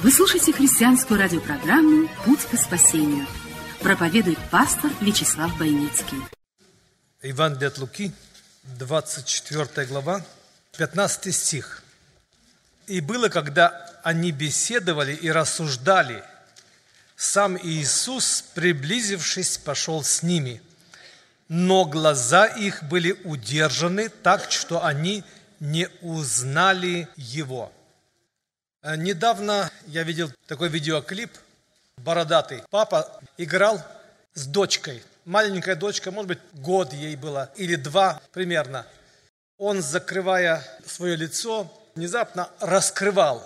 Вы слушаете христианскую радиопрограмму «Путь к спасению». Проповедует пастор Вячеслав Бойницкий. Евангелие от Луки, 24 глава, 15 стих. «И было, когда они беседовали и рассуждали, сам Иисус, приблизившись, пошел с ними, но глаза их были удержаны так, что они не узнали Его». Э, Недавно я видел такой видеоклип, бородатый. Папа играл с дочкой. Маленькая дочка, может быть, год ей было, или два примерно. Он, закрывая свое лицо, внезапно раскрывал.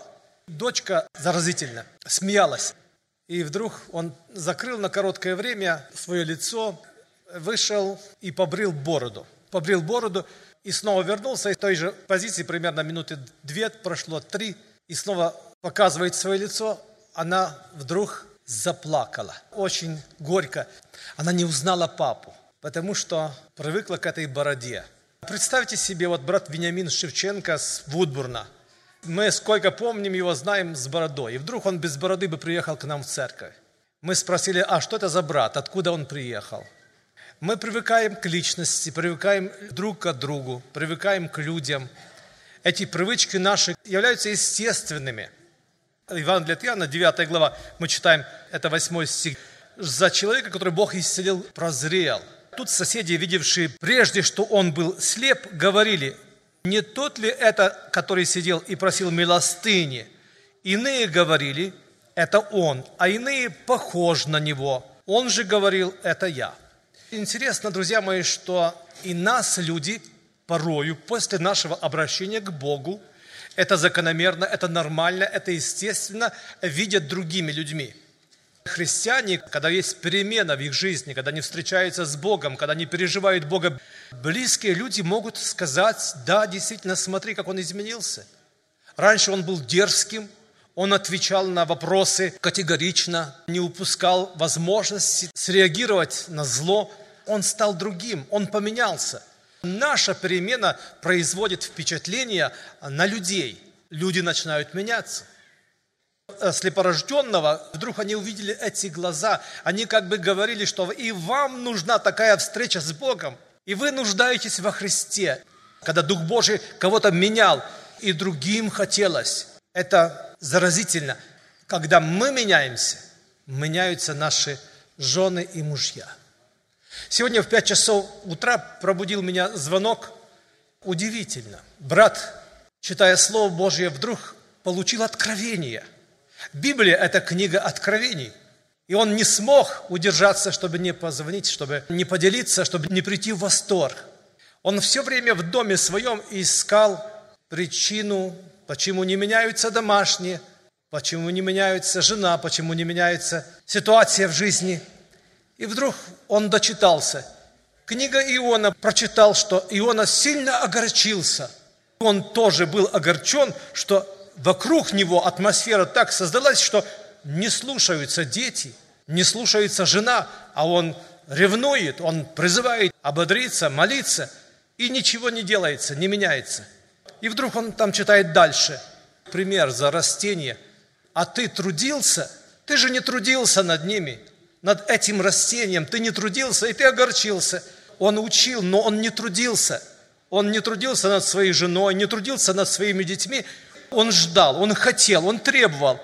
Дочка заразительно смеялась. И вдруг он закрыл на короткое время свое лицо, вышел и побрил бороду. Побрил бороду и снова вернулся из той же позиции, примерно минуты две прошло, три, и снова показывает свое лицо, она вдруг заплакала. Очень горько. Она не узнала папу, потому что привыкла к этой бороде. Представьте себе, вот брат Вениамин Шевченко с Вудбурна. Мы сколько помним его, знаем с бородой. И вдруг он без бороды бы приехал к нам в церковь. Мы спросили, а что это за брат, откуда он приехал? Мы привыкаем к личности, привыкаем друг к другу, привыкаем к людям. Эти привычки наши являются естественными. Евангелие от Иоанна, 9 глава, мы читаем, это 8 стих. «За человека, который Бог исцелил, прозрел». Тут соседи, видевшие прежде, что он был слеп, говорили, не тот ли это, который сидел и просил милостыни? Иные говорили, это он, а иные похож на него. Он же говорил, это я. Интересно, друзья мои, что и нас люди порою после нашего обращения к Богу, это закономерно, это нормально, это естественно, видят другими людьми. Христиане, когда есть перемена в их жизни, когда они встречаются с Богом, когда они переживают Бога, близкие люди могут сказать, да, действительно, смотри, как он изменился. Раньше он был дерзким, он отвечал на вопросы категорично, не упускал возможности среагировать на зло. Он стал другим, он поменялся. Наша перемена производит впечатление на людей. Люди начинают меняться слепорожденного, вдруг они увидели эти глаза, они как бы говорили, что и вам нужна такая встреча с Богом, и вы нуждаетесь во Христе. Когда Дух Божий кого-то менял, и другим хотелось. Это заразительно. Когда мы меняемся, меняются наши жены и мужья. Сегодня в 5 часов утра пробудил меня звонок. Удивительно. Брат, читая Слово Божье, вдруг получил откровение – Библия – это книга откровений. И он не смог удержаться, чтобы не позвонить, чтобы не поделиться, чтобы не прийти в восторг. Он все время в доме своем искал причину, почему не меняются домашние, почему не меняется жена, почему не меняется ситуация в жизни. И вдруг он дочитался. Книга Иона прочитал, что Иона сильно огорчился. Он тоже был огорчен, что вокруг него атмосфера так создалась, что не слушаются дети, не слушается жена, а он ревнует, он призывает ободриться, молиться, и ничего не делается, не меняется. И вдруг он там читает дальше. Пример за растение. А ты трудился? Ты же не трудился над ними, над этим растением. Ты не трудился, и ты огорчился. Он учил, но он не трудился. Он не трудился над своей женой, не трудился над своими детьми. Он ждал, он хотел, он требовал.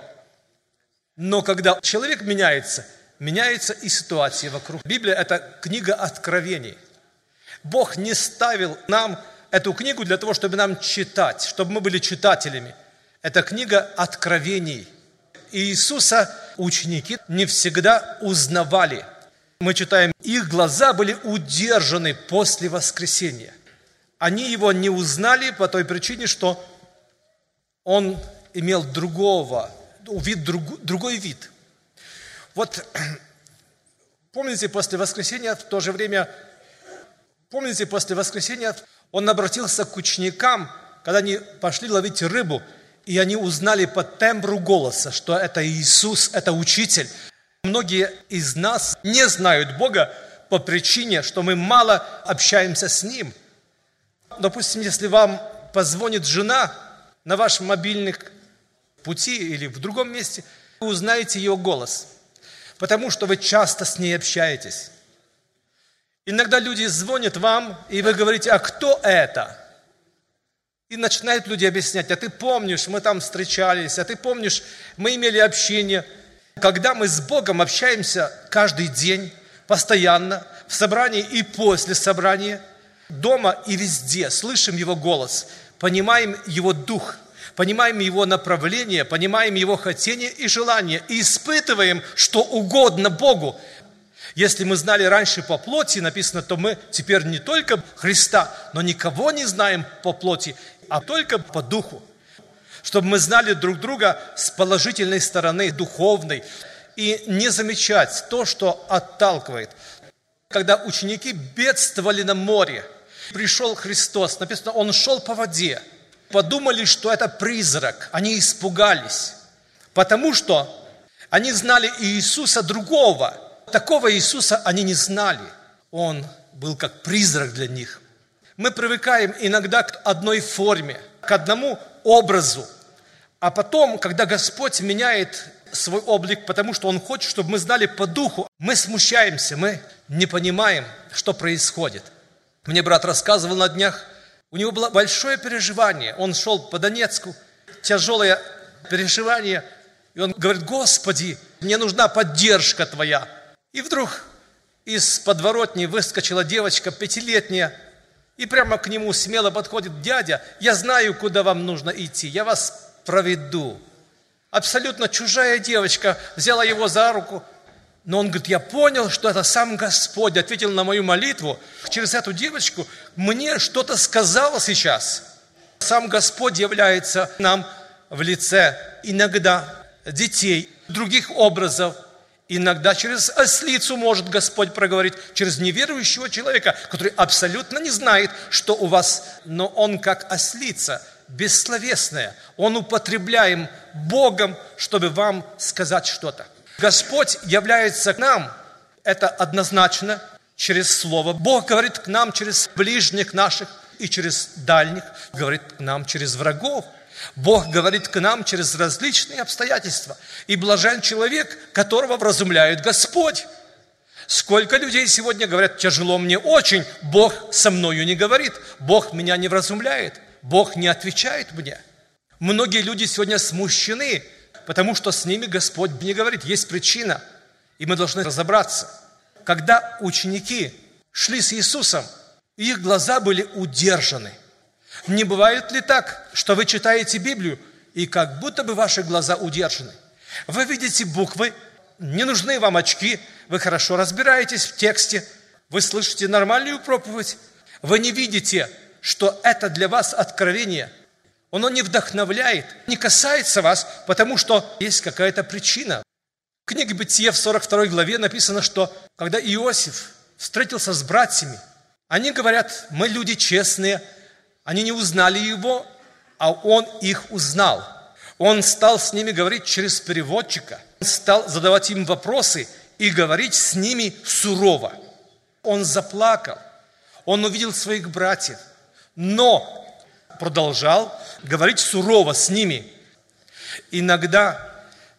Но когда человек меняется, меняется и ситуация вокруг. Библия – это книга откровений. Бог не ставил нам эту книгу для того, чтобы нам читать, чтобы мы были читателями. Это книга откровений. И Иисуса ученики не всегда узнавали. Мы читаем, их глаза были удержаны после воскресения. Они его не узнали по той причине, что он имел другого, вид, друг, другой вид. Вот помните, после воскресения в то же время, помните, после воскресения он обратился к ученикам, когда они пошли ловить рыбу, и они узнали по тембру голоса, что это Иисус, это Учитель. Многие из нас не знают Бога по причине, что мы мало общаемся с Ним. Допустим, если вам позвонит жена на ваш мобильник пути или в другом месте, вы узнаете ее голос, потому что вы часто с ней общаетесь. Иногда люди звонят вам, и вы говорите, а кто это? И начинают люди объяснять, а ты помнишь, мы там встречались, а ты помнишь, мы имели общение. Когда мы с Богом общаемся каждый день, постоянно, в собрании и после собрания, дома и везде, слышим Его голос, понимаем Его дух – понимаем Его направление, понимаем Его хотение и желание, и испытываем, что угодно Богу. Если мы знали раньше по плоти, написано, то мы теперь не только Христа, но никого не знаем по плоти, а только по духу. Чтобы мы знали друг друга с положительной стороны, духовной, и не замечать то, что отталкивает. Когда ученики бедствовали на море, пришел Христос, написано, Он шел по воде – подумали, что это призрак. Они испугались, потому что они знали Иисуса другого. Такого Иисуса они не знали. Он был как призрак для них. Мы привыкаем иногда к одной форме, к одному образу. А потом, когда Господь меняет свой облик, потому что Он хочет, чтобы мы знали по духу, мы смущаемся, мы не понимаем, что происходит. Мне брат рассказывал на днях, у него было большое переживание. Он шел по Донецку, тяжелое переживание. И он говорит, Господи, мне нужна поддержка Твоя. И вдруг из подворотни выскочила девочка пятилетняя, и прямо к нему смело подходит дядя, я знаю, куда вам нужно идти, я вас проведу. Абсолютно чужая девочка взяла его за руку, но он говорит, я понял, что это сам Господь ответил на мою молитву. Через эту девочку мне что-то сказал сейчас. Сам Господь является нам в лице иногда детей, других образов. Иногда через ослицу может Господь проговорить, через неверующего человека, который абсолютно не знает, что у вас, но он как ослица, бессловесная. Он употребляем Богом, чтобы вам сказать что-то. Господь является к нам, это однозначно, через Слово. Бог говорит к нам через ближних наших и через дальних, говорит к нам через врагов. Бог говорит к нам через различные обстоятельства. И блажен человек, которого вразумляет Господь. Сколько людей сегодня говорят, тяжело мне очень, Бог со мною не говорит, Бог меня не вразумляет, Бог не отвечает мне. Многие люди сегодня смущены потому что с ними Господь не говорит, есть причина, и мы должны разобраться. Когда ученики шли с Иисусом, их глаза были удержаны. Не бывает ли так, что вы читаете Библию, и как будто бы ваши глаза удержаны? Вы видите буквы, не нужны вам очки, вы хорошо разбираетесь в тексте, вы слышите нормальную проповедь, вы не видите, что это для вас откровение – оно не вдохновляет, не касается вас, потому что есть какая-то причина. В книге Бытие в 42 главе написано, что когда Иосиф встретился с братьями, они говорят, мы люди честные, они не узнали его, а он их узнал. Он стал с ними говорить через переводчика, он стал задавать им вопросы и говорить с ними сурово. Он заплакал, он увидел своих братьев, но продолжал говорить сурово с ними. Иногда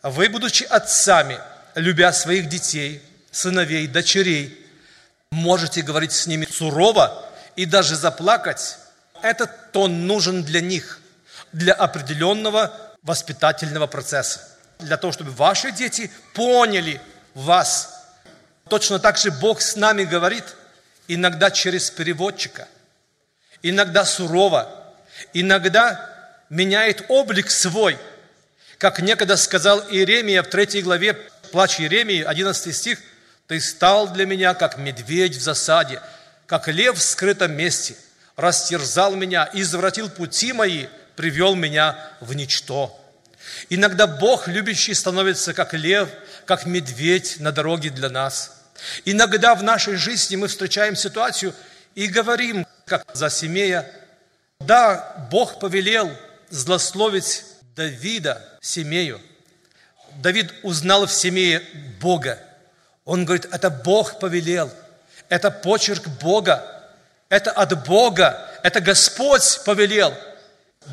вы, будучи отцами, любя своих детей, сыновей, дочерей, можете говорить с ними сурово и даже заплакать. Этот тон нужен для них, для определенного воспитательного процесса, для того, чтобы ваши дети поняли вас. Точно так же Бог с нами говорит, иногда через переводчика, иногда сурово, иногда меняет облик свой. Как некогда сказал Иеремия в третьей главе, плач Иеремии, 11 стих, «Ты стал для меня, как медведь в засаде, как лев в скрытом месте, растерзал меня, извратил пути мои, привел меня в ничто». Иногда Бог любящий становится как лев, как медведь на дороге для нас. Иногда в нашей жизни мы встречаем ситуацию и говорим, как за семея, да, Бог повелел злословить Давида, семею. Давид узнал в семее Бога. Он говорит, это Бог повелел, это почерк Бога, это от Бога, это Господь повелел.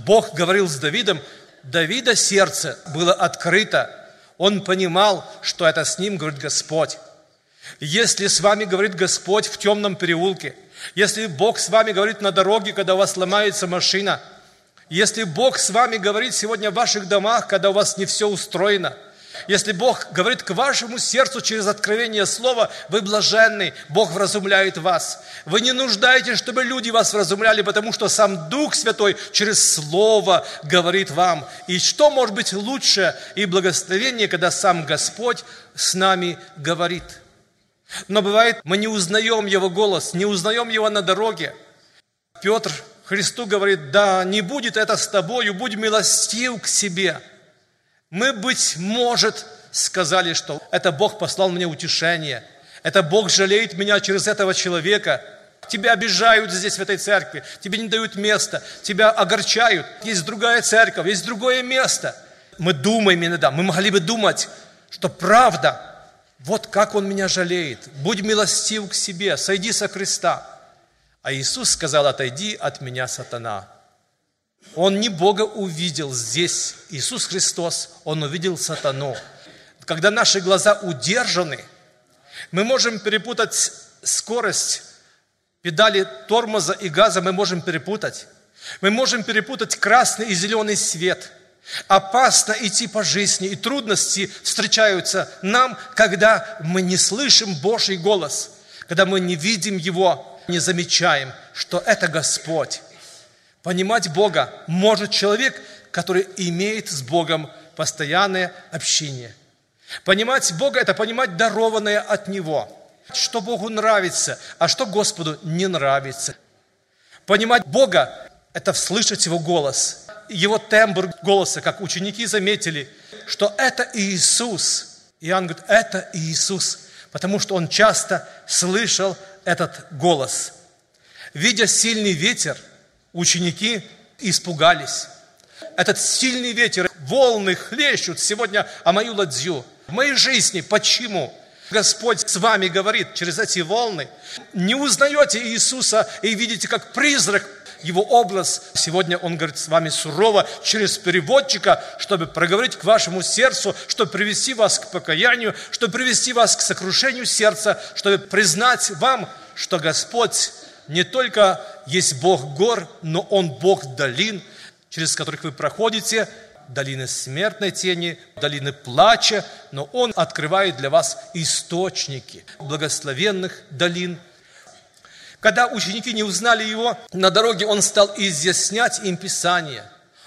Бог говорил с Давидом, Давида сердце было открыто. Он понимал, что это с ним говорит Господь. Если с вами говорит Господь в темном переулке, если Бог с вами говорит на дороге, когда у вас ломается машина, если Бог с вами говорит сегодня в ваших домах, когда у вас не все устроено – если Бог говорит к вашему сердцу через откровение слова, вы блаженны, Бог вразумляет вас. Вы не нуждаетесь, чтобы люди вас вразумляли, потому что сам Дух Святой через Слово говорит вам. И что может быть лучше и благословение, когда сам Господь с нами говорит? Но бывает, мы не узнаем Его голос, не узнаем Его на дороге. Петр Христу говорит, да, не будет это с тобою, будь милостив к себе – мы, быть может, сказали, что это Бог послал мне утешение, это Бог жалеет меня через этого человека. Тебя обижают здесь, в этой церкви, тебе не дают места, тебя огорчают. Есть другая церковь, есть другое место. Мы думаем иногда, мы могли бы думать, что правда, вот как Он меня жалеет. Будь милостив к себе, сойди со креста. А Иисус сказал, отойди от меня, сатана. Он не Бога увидел здесь, Иисус Христос, Он увидел сатану. Когда наши глаза удержаны, мы можем перепутать скорость педали тормоза и газа, мы можем перепутать. Мы можем перепутать красный и зеленый свет. Опасно идти по жизни, и трудности встречаются нам, когда мы не слышим Божий голос, когда мы не видим Его, не замечаем, что это Господь. Понимать Бога может человек, который имеет с Богом постоянное общение. Понимать Бога – это понимать дарованное от Него. Что Богу нравится, а что Господу не нравится. Понимать Бога – это слышать Его голос, Его тембр голоса, как ученики заметили, что это Иисус. Иоанн говорит, это Иисус, потому что он часто слышал этот голос. Видя сильный ветер – Ученики испугались. Этот сильный ветер, волны хлещут сегодня о мою ладью. В моей жизни почему? Господь с вами говорит через эти волны. Не узнаете Иисуса и видите, как призрак его образ. Сегодня Он говорит с вами сурово через переводчика, чтобы проговорить к вашему сердцу, чтобы привести вас к покаянию, чтобы привести вас к сокрушению сердца, чтобы признать вам, что Господь не только есть Бог гор, но Он Бог долин, через которых вы проходите, долины смертной тени, долины плача, но Он открывает для вас источники благословенных долин. Когда ученики не узнали Его, на дороге Он стал изъяснять им Писание.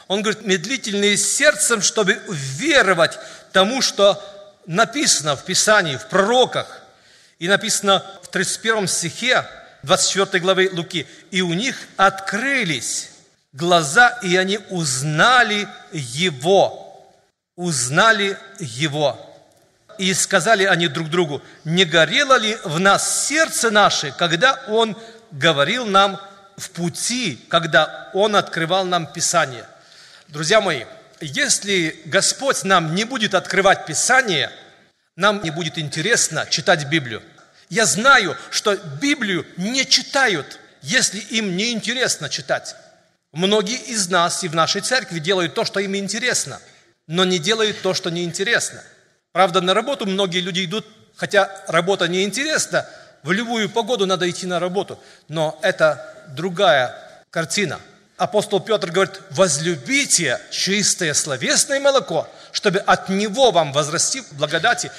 Он говорит, медлительные сердцем, чтобы веровать тому, что написано в Писании, в пророках. И написано в 31 стихе, 24 главы Луки. «И у них открылись глаза, и они узнали Его». Узнали Его. И сказали они друг другу, не горело ли в нас сердце наше, когда Он говорил нам в пути, когда Он открывал нам Писание. Друзья мои, если Господь нам не будет открывать Писание, нам не будет интересно читать Библию. Я знаю, что Библию не читают, если им не интересно читать. Многие из нас и в нашей церкви делают то, что им интересно, но не делают то, что неинтересно. Правда, на работу многие люди идут, хотя работа неинтересна, в любую погоду надо идти на работу, но это другая картина. Апостол Петр говорит, возлюбите чистое словесное молоко, чтобы от него вам возрасти в благодати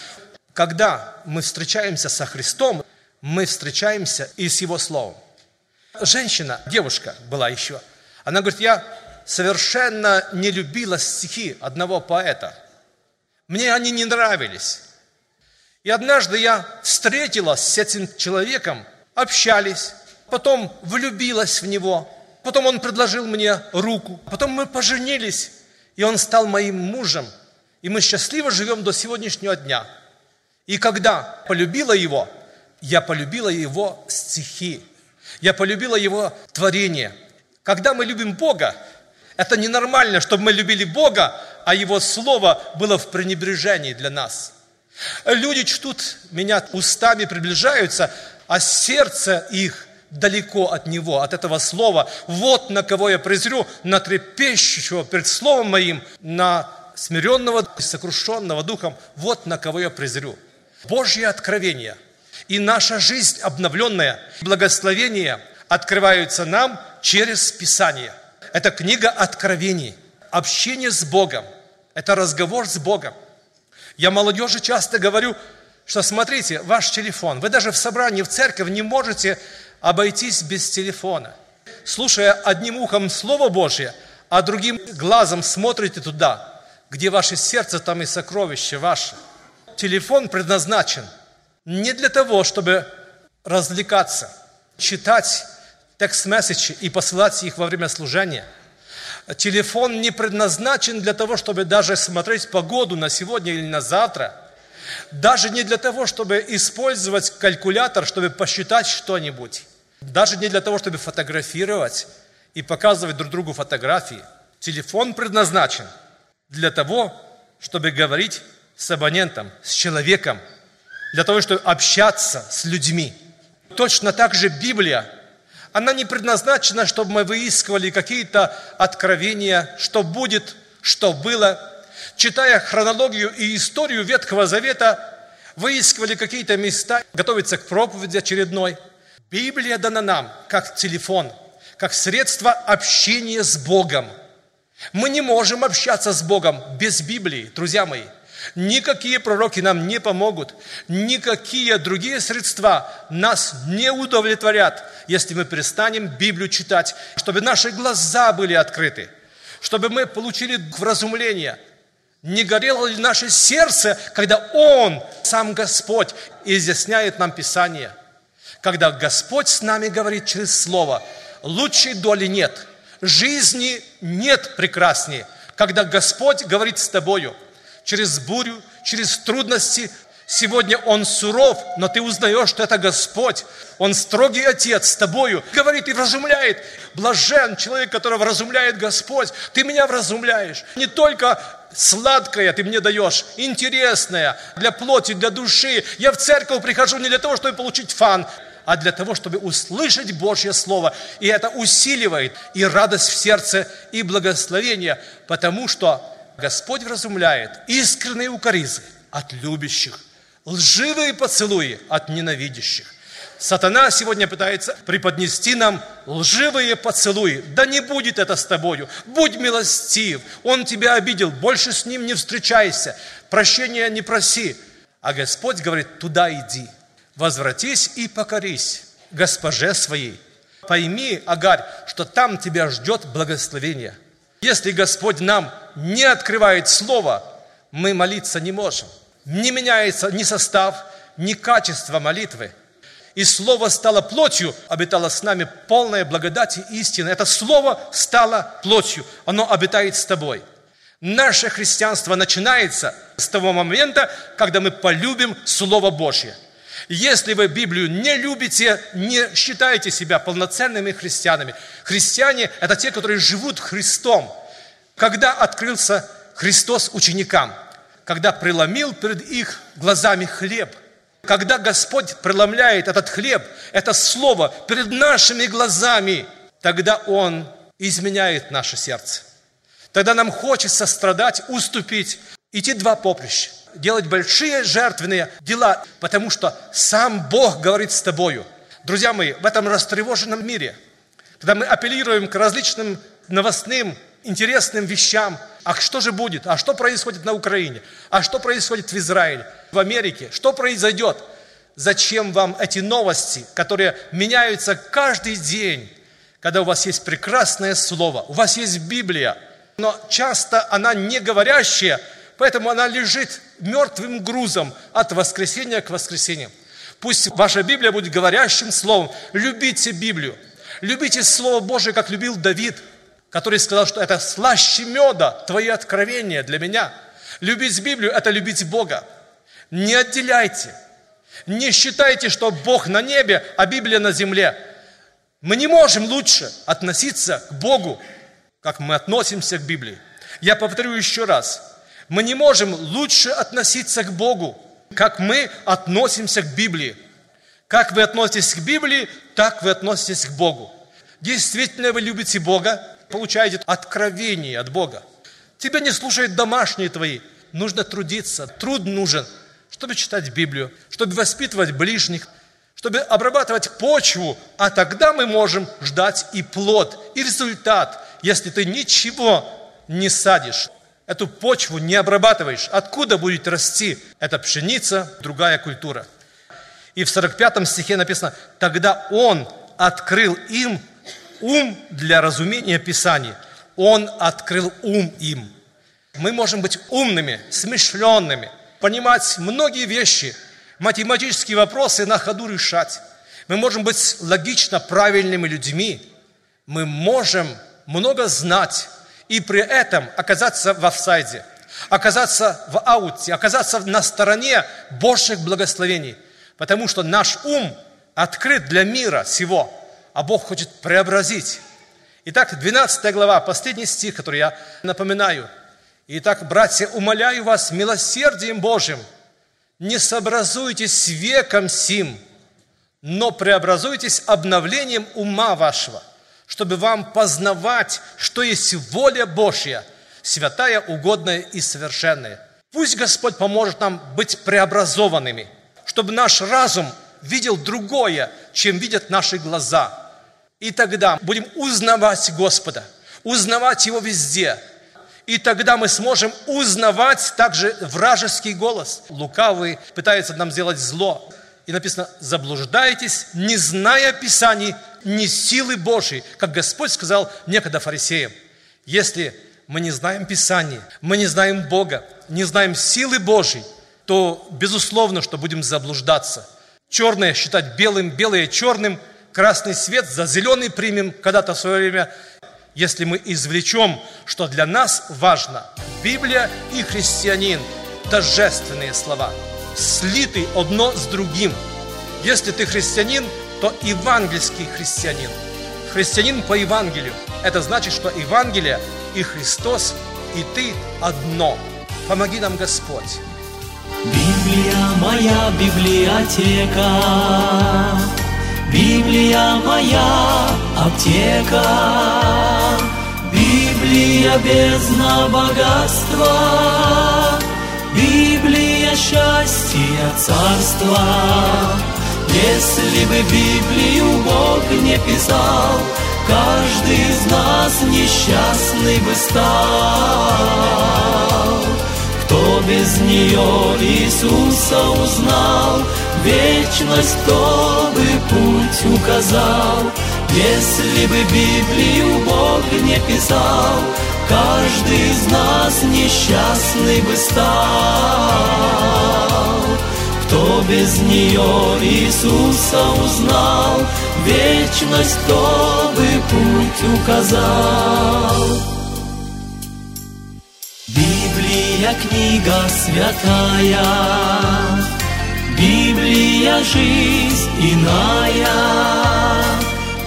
когда мы встречаемся со Христом, мы встречаемся и с Его Словом. Женщина, девушка была еще, она говорит, я совершенно не любила стихи одного поэта. Мне они не нравились. И однажды я встретилась с этим человеком, общались, потом влюбилась в него, потом он предложил мне руку, потом мы поженились. И он стал моим мужем. И мы счастливо живем до сегодняшнего дня. И когда полюбила его, я полюбила его стихи. Я полюбила его творение. Когда мы любим Бога, это ненормально, чтобы мы любили Бога, а Его Слово было в пренебрежении для нас. Люди чтут меня устами, приближаются, а сердце их далеко от Него, от этого Слова. Вот на кого я презрю, на трепещущего перед Словом Моим, на смиренного, сокрушенного духом, вот на кого я презрю. Божье откровение и наша жизнь обновленная, благословения открываются нам через Писание. Это книга откровений, общение с Богом, это разговор с Богом. Я молодежи часто говорю, что смотрите, ваш телефон, вы даже в собрании, в церковь не можете обойтись без телефона. Слушая одним ухом Слово Божье, а другим глазом смотрите туда, где ваше сердце, там и сокровище ваше. Телефон предназначен не для того, чтобы развлекаться, читать текст-месседжи и посылать их во время служения. Телефон не предназначен для того, чтобы даже смотреть погоду на сегодня или на завтра. Даже не для того, чтобы использовать калькулятор, чтобы посчитать что-нибудь. Даже не для того, чтобы фотографировать и показывать друг другу фотографии. Телефон предназначен для того, чтобы говорить с абонентом, с человеком, для того, чтобы общаться с людьми. Точно так же Библия она не предназначена, чтобы мы выискивали какие-то откровения, что будет, что было. Читая хронологию и историю Ветхого Завета, выискивали какие-то места, готовиться к проповеди очередной. Библия дана нам как телефон, как средство общения с Богом. Мы не можем общаться с Богом без Библии, друзья мои – Никакие пророки нам не помогут, никакие другие средства нас не удовлетворят, если мы перестанем Библию читать, чтобы наши глаза были открыты, чтобы мы получили вразумление. Не горело ли наше сердце, когда Он, сам Господь, изъясняет нам Писание? Когда Господь с нами говорит через Слово, лучшей доли нет, жизни нет прекраснее, когда Господь говорит с тобою – через бурю, через трудности. Сегодня Он суров, но ты узнаешь, что это Господь. Он строгий Отец с тобою. Говорит и вразумляет. Блажен человек, которого вразумляет Господь. Ты меня вразумляешь. Не только сладкое ты мне даешь, интересное для плоти, для души. Я в церковь прихожу не для того, чтобы получить фан, а для того, чтобы услышать Божье Слово. И это усиливает и радость в сердце, и благословение, потому что Господь вразумляет искренние укоризы от любящих, лживые поцелуи от ненавидящих. Сатана сегодня пытается преподнести нам лживые поцелуи. Да не будет это с тобою. Будь милостив. Он тебя обидел. Больше с ним не встречайся. Прощения не проси. А Господь говорит, туда иди. Возвратись и покорись госпоже своей. Пойми, Агарь, что там тебя ждет благословение. Если Господь нам не открывает Слово, мы молиться не можем. Не меняется ни состав, ни качество молитвы. И Слово стало плотью, обитало с нами полная благодать и истина. Это Слово стало плотью, оно обитает с тобой. Наше христианство начинается с того момента, когда мы полюбим Слово Божье. Если вы Библию не любите, не считаете себя полноценными христианами. Христиане – это те, которые живут Христом – когда открылся Христос ученикам, когда преломил перед их глазами хлеб, когда Господь преломляет этот хлеб, это слово перед нашими глазами, тогда Он изменяет наше сердце. Тогда нам хочется страдать, уступить, идти два поприща, делать большие жертвенные дела, потому что сам Бог говорит с тобою. Друзья мои, в этом растревоженном мире, когда мы апеллируем к различным новостным интересным вещам. А что же будет? А что происходит на Украине? А что происходит в Израиле, в Америке? Что произойдет? Зачем вам эти новости, которые меняются каждый день, когда у вас есть прекрасное слово, у вас есть Библия, но часто она не говорящая, поэтому она лежит мертвым грузом от воскресения к воскресению. Пусть ваша Библия будет говорящим словом. Любите Библию. Любите Слово Божие, как любил Давид – который сказал, что это слаще меда, твои откровения для меня. Любить Библию – это любить Бога. Не отделяйте. Не считайте, что Бог на небе, а Библия на земле. Мы не можем лучше относиться к Богу, как мы относимся к Библии. Я повторю еще раз. Мы не можем лучше относиться к Богу, как мы относимся к Библии. Как вы относитесь к Библии, так вы относитесь к Богу. Действительно вы любите Бога, получаете откровение от Бога. Тебя не слушают домашние твои. Нужно трудиться, труд нужен, чтобы читать Библию, чтобы воспитывать ближних, чтобы обрабатывать почву, а тогда мы можем ждать и плод, и результат, если ты ничего не садишь, эту почву не обрабатываешь. Откуда будет расти эта пшеница, другая культура? И в 45 стихе написано, тогда Он открыл им ум для разумения Писаний. Он открыл ум им. Мы можем быть умными, смышленными, понимать многие вещи, математические вопросы на ходу решать. Мы можем быть логично правильными людьми. Мы можем много знать и при этом оказаться в офсайде, оказаться в ауте, оказаться на стороне Божьих благословений. Потому что наш ум открыт для мира всего – а Бог хочет преобразить. Итак, 12 глава, последний стих, который я напоминаю. Итак, братья, умоляю вас милосердием Божьим, не сообразуйтесь с веком сим, но преобразуйтесь обновлением ума вашего, чтобы вам познавать, что есть воля Божья, святая, угодная и совершенная. Пусть Господь поможет нам быть преобразованными, чтобы наш разум видел другое, чем видят наши глаза. И тогда будем узнавать Господа, узнавать Его везде. И тогда мы сможем узнавать также вражеский голос. Лукавый пытается нам сделать зло. И написано, заблуждаетесь, не зная Писаний, ни силы Божьей, как Господь сказал некогда фарисеям. Если мы не знаем Писания, мы не знаем Бога, не знаем силы Божьей, то безусловно, что будем заблуждаться – черное считать белым, белое черным, красный свет за зеленый примем когда-то в свое время, если мы извлечем, что для нас важно Библия и христианин, торжественные слова, слиты одно с другим. Если ты христианин, то евангельский христианин. Христианин по Евангелию. Это значит, что Евангелие и Христос, и ты одно. Помоги нам, Господь. Библия моя библиотека, Библия моя аптека, Библия бездна богатства, Библия счастья царства. Если бы Библию Бог не писал, Каждый из нас несчастный бы стал. Кто без нее Иисуса узнал, Вечность, кто бы путь указал, Если бы Библию Бог Каждый из нас несчастный бы стал. Кто без нее Иисуса узнал, Вечность, кто бы путь указал. Библия книга святая, Библия жизнь иная,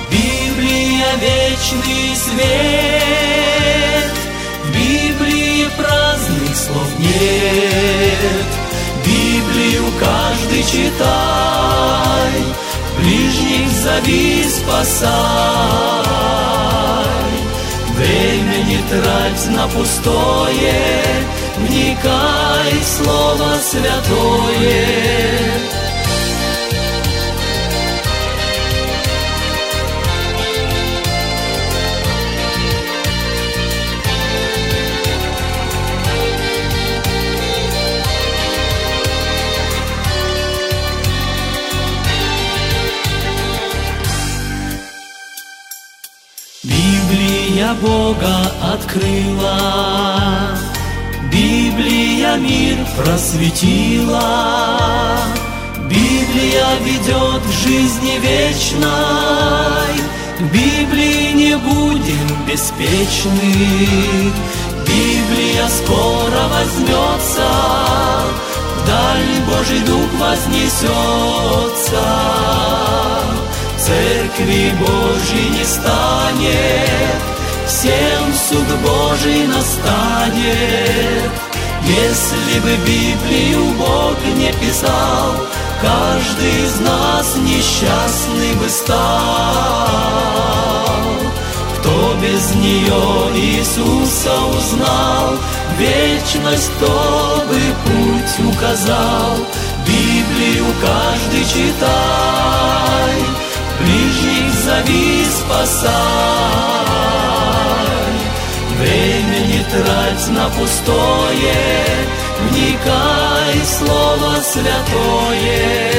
Библия вечный свет, праздных слов нет, Библию каждый читай, Ближних зови спасай. Время не трать на пустое, Вникай в Слово Святое. Бога открыла, Библия мир просветила, Библия ведет к жизни вечной, Библии не будем беспечны, Библия скоро возьмется, Вдаль Божий Дух вознесется. Церкви Божьей не станет, Всем суд Божий настанет. Если бы Библию Бог не писал, Каждый из нас несчастный бы стал. Кто без нее Иисуса узнал, Вечность, кто бы путь указал, Библию каждый читай, Ближних зови, спасай. Время не трать на пустое, Вникай Слово Святое.